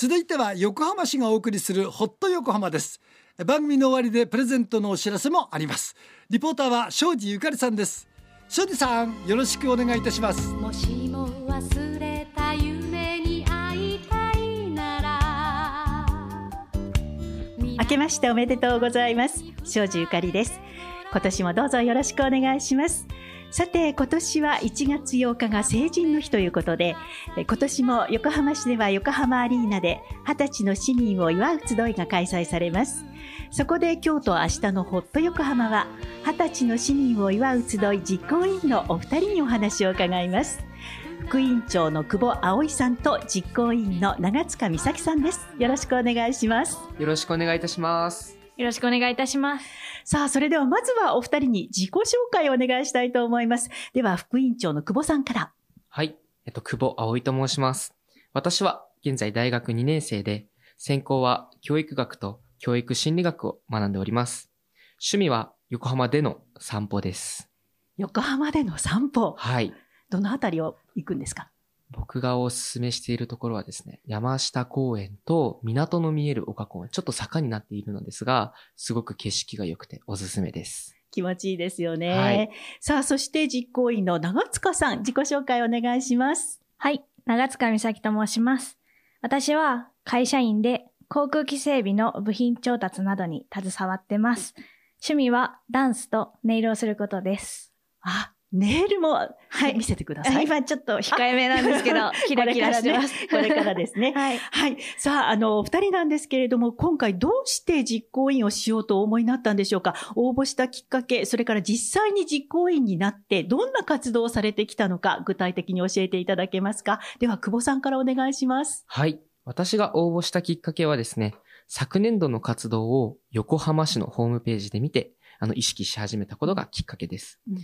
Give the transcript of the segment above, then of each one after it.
続いては横浜市がお送りするホット横浜です。番組の終わりでプレゼントのお知らせもあります。リポーターは庄司ゆかりさんです。庄司さんよろしくお願いいたします。もしも忘れた夢に会いたいなら。明けましておめでとうございます。庄司ゆかりです今年もどうぞよろしくお願いします。さて今年は1月8日が成人の日ということで今年も横浜市では横浜アリーナで20歳の市民を祝う集いが開催されます。そこで今日と明日のホット横浜は20歳の市民を祝う集い実行委員のお二人にお話を伺います。副委員長の久保葵さんと実行委員の長塚美咲さんです。よろしくお願いします。よろしくお願いいたします。よろしくお願いいたしますさあ、それではまずはお二人に自己紹介をお願いしたいと思います。では、副委員長の久保さんから。はい。えっと、久保葵と申します。私は現在大学2年生で、専攻は教育学と教育心理学を学んでおります。趣味は横浜での散歩です。横浜での散歩。はい。どのあたりを行くんですか？僕がお勧めしているところはですね、山下公園と港の見える丘公園、ちょっと坂になっているのですが、すごく景色が良くておすすめです。気持ちいいですよね。はいさあ、そして実行委員の長塚さん、自己紹介お願いします。はい、長塚美咲と申します。私は会社員で航空機整備の部品調達などに携わってます。趣味はダンスとネイルをすることです。あ、ネイルも、はい見せてください。今ちょっと控えめなんですけど、キラキラしてます。これからねこれからですね。はい。はい。さあ、あの、お二人なんですけれども、今回どうして実行委員をしようとお思いになったんでしょうか？応募したきっかけ、それから実際に実行委員になって、どんな活動をされてきたのか、具体的に教えていただけますか？では、久保さんからお願いします。はい。私が応募したきっかけはですね、昨年度の活動を横浜市のホームページで見て、あの、意識し始めたことがきっかけです。うん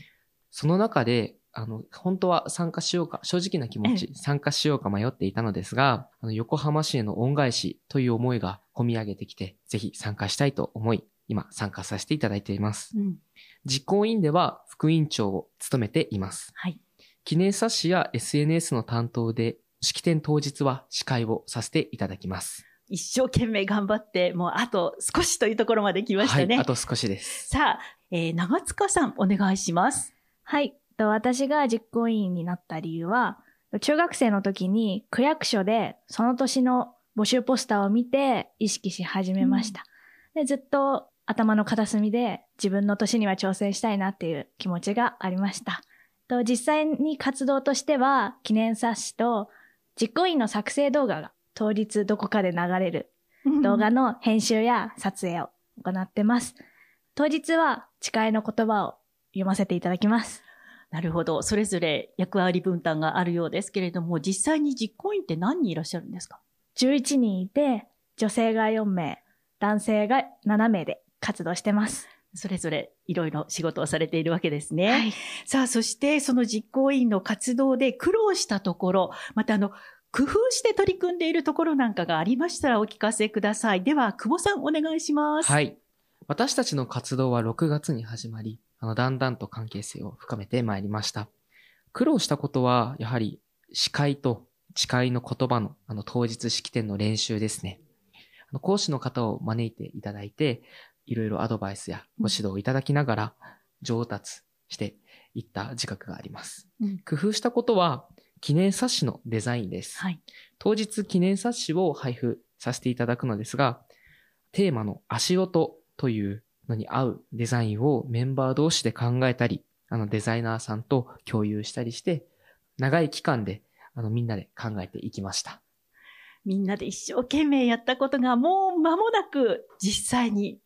その中で、あの、本当は参加しようか、正直な気持えち、参加しようか迷っていたのですが、あの、横浜市への恩返しという思いが込み上げてきて、ぜひ参加したいと思い、今参加させていただいています。うん。実行委員では副委員長を務めています。はい。記念冊子や SNS の担当で、式典当日は司会をさせていただきます。一生懸命頑張って、もうあと少しというところまで来ましたね。はい、あと少しです。さあ、えー長塚さん、お願いします。はい。と私が実行委員になった理由は、中学生の時に区役所でその年の募集ポスターを見て意識し始めました。でずっと頭の片隅で自分の年には挑戦したいなっていう気持ちがありました。と実際に活動としては記念冊子と実行委員の作成動画が当日どこかで流れる動画の編集や撮影を行ってます。当日は誓いの言葉を読ませていただきます。なるほど。それぞれ役割分担があるようですけれども、実際に実行委員って何人いらっしゃるんですか？11人いて、女性が4名、男性が7名で活動してます。それぞれいろいろ仕事をされているわけですね。はい。さあ、そしてその実行委員の活動で苦労したところ、またあの、工夫して取り組んでいるところなんかがありましたらお聞かせください。では、久保さんお願いします。。はいい。私たちの活動は6月に始まり、あの、だんだんと関係性を深めてまいりました。苦労したことは、やはり、司会と誓いの言葉の、あの、当日式典の練習ですね。あの講師の方を招いていただいて、いろいろアドバイスやご指導をいただきながら、上達していった自覚があります。うん工夫したことは、記念冊子のデザインです。はい。当日記念冊子を配布させていただくのですが、テーマの足音というのに合うデザインをメンバー同士で考えたり、あのデザイナーさんと共有したりして、長い期間であのみんなで考えていきました。みんなで一生懸命やったことがもう間もなく実際に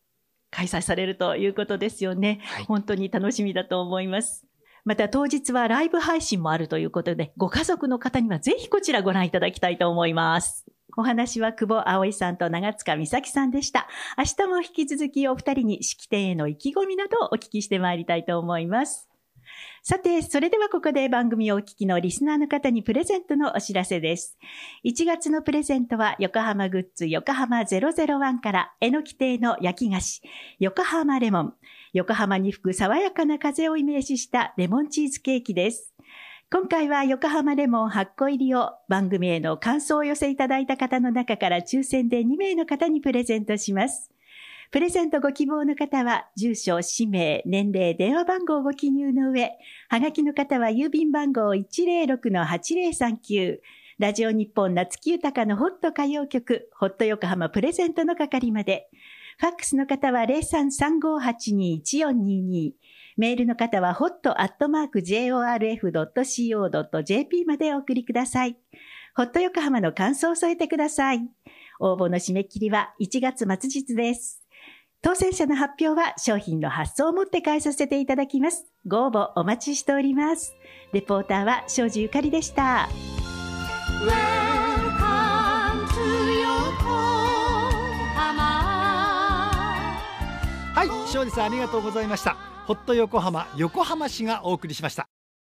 開催されるということですよね。はい。本当に楽しみだと思います。また当日はライブ配信もあるということで、ご家族の方にはぜひこちらご覧いただきたいと思います。お話は久保葵さんと長塚美咲さんでした。明日も引き続きお二人に式典への意気込みなどをお聞きしてまいりたいと思います。さて、それではここで番組をお聞きのリスナーの方にプレゼントのお知らせです。1月のプレゼントは横浜グッズ横浜001からえのき亭の焼き菓子、横浜レモン、横浜に吹く爽やかな風をイメージしたレモンチーズケーキです。今回は横浜レモン8個入りを番組への感想を寄せいただいた方の中から抽選で2名の方にプレゼントします。プレゼントご希望の方は、住所、氏名、年齢、電話番号をご記入の上、はがきの方は郵便番号106-8039、ラジオ日本夏木豊のホット歌謡曲、ホット横浜プレゼントの係まで、ファックスの方は0335821422、メールの方は hot.jorf.co.jp までお送りください。ホット横浜の感想を添えてください。応募の締め切りは1月末日です。当選者の発表は商品の発送をもって返させていただきます。ご応募お待ちしております。レポーターは庄司ゆかりでした。庄司さんありがとうございました。ホット横浜横浜市がお送りしました。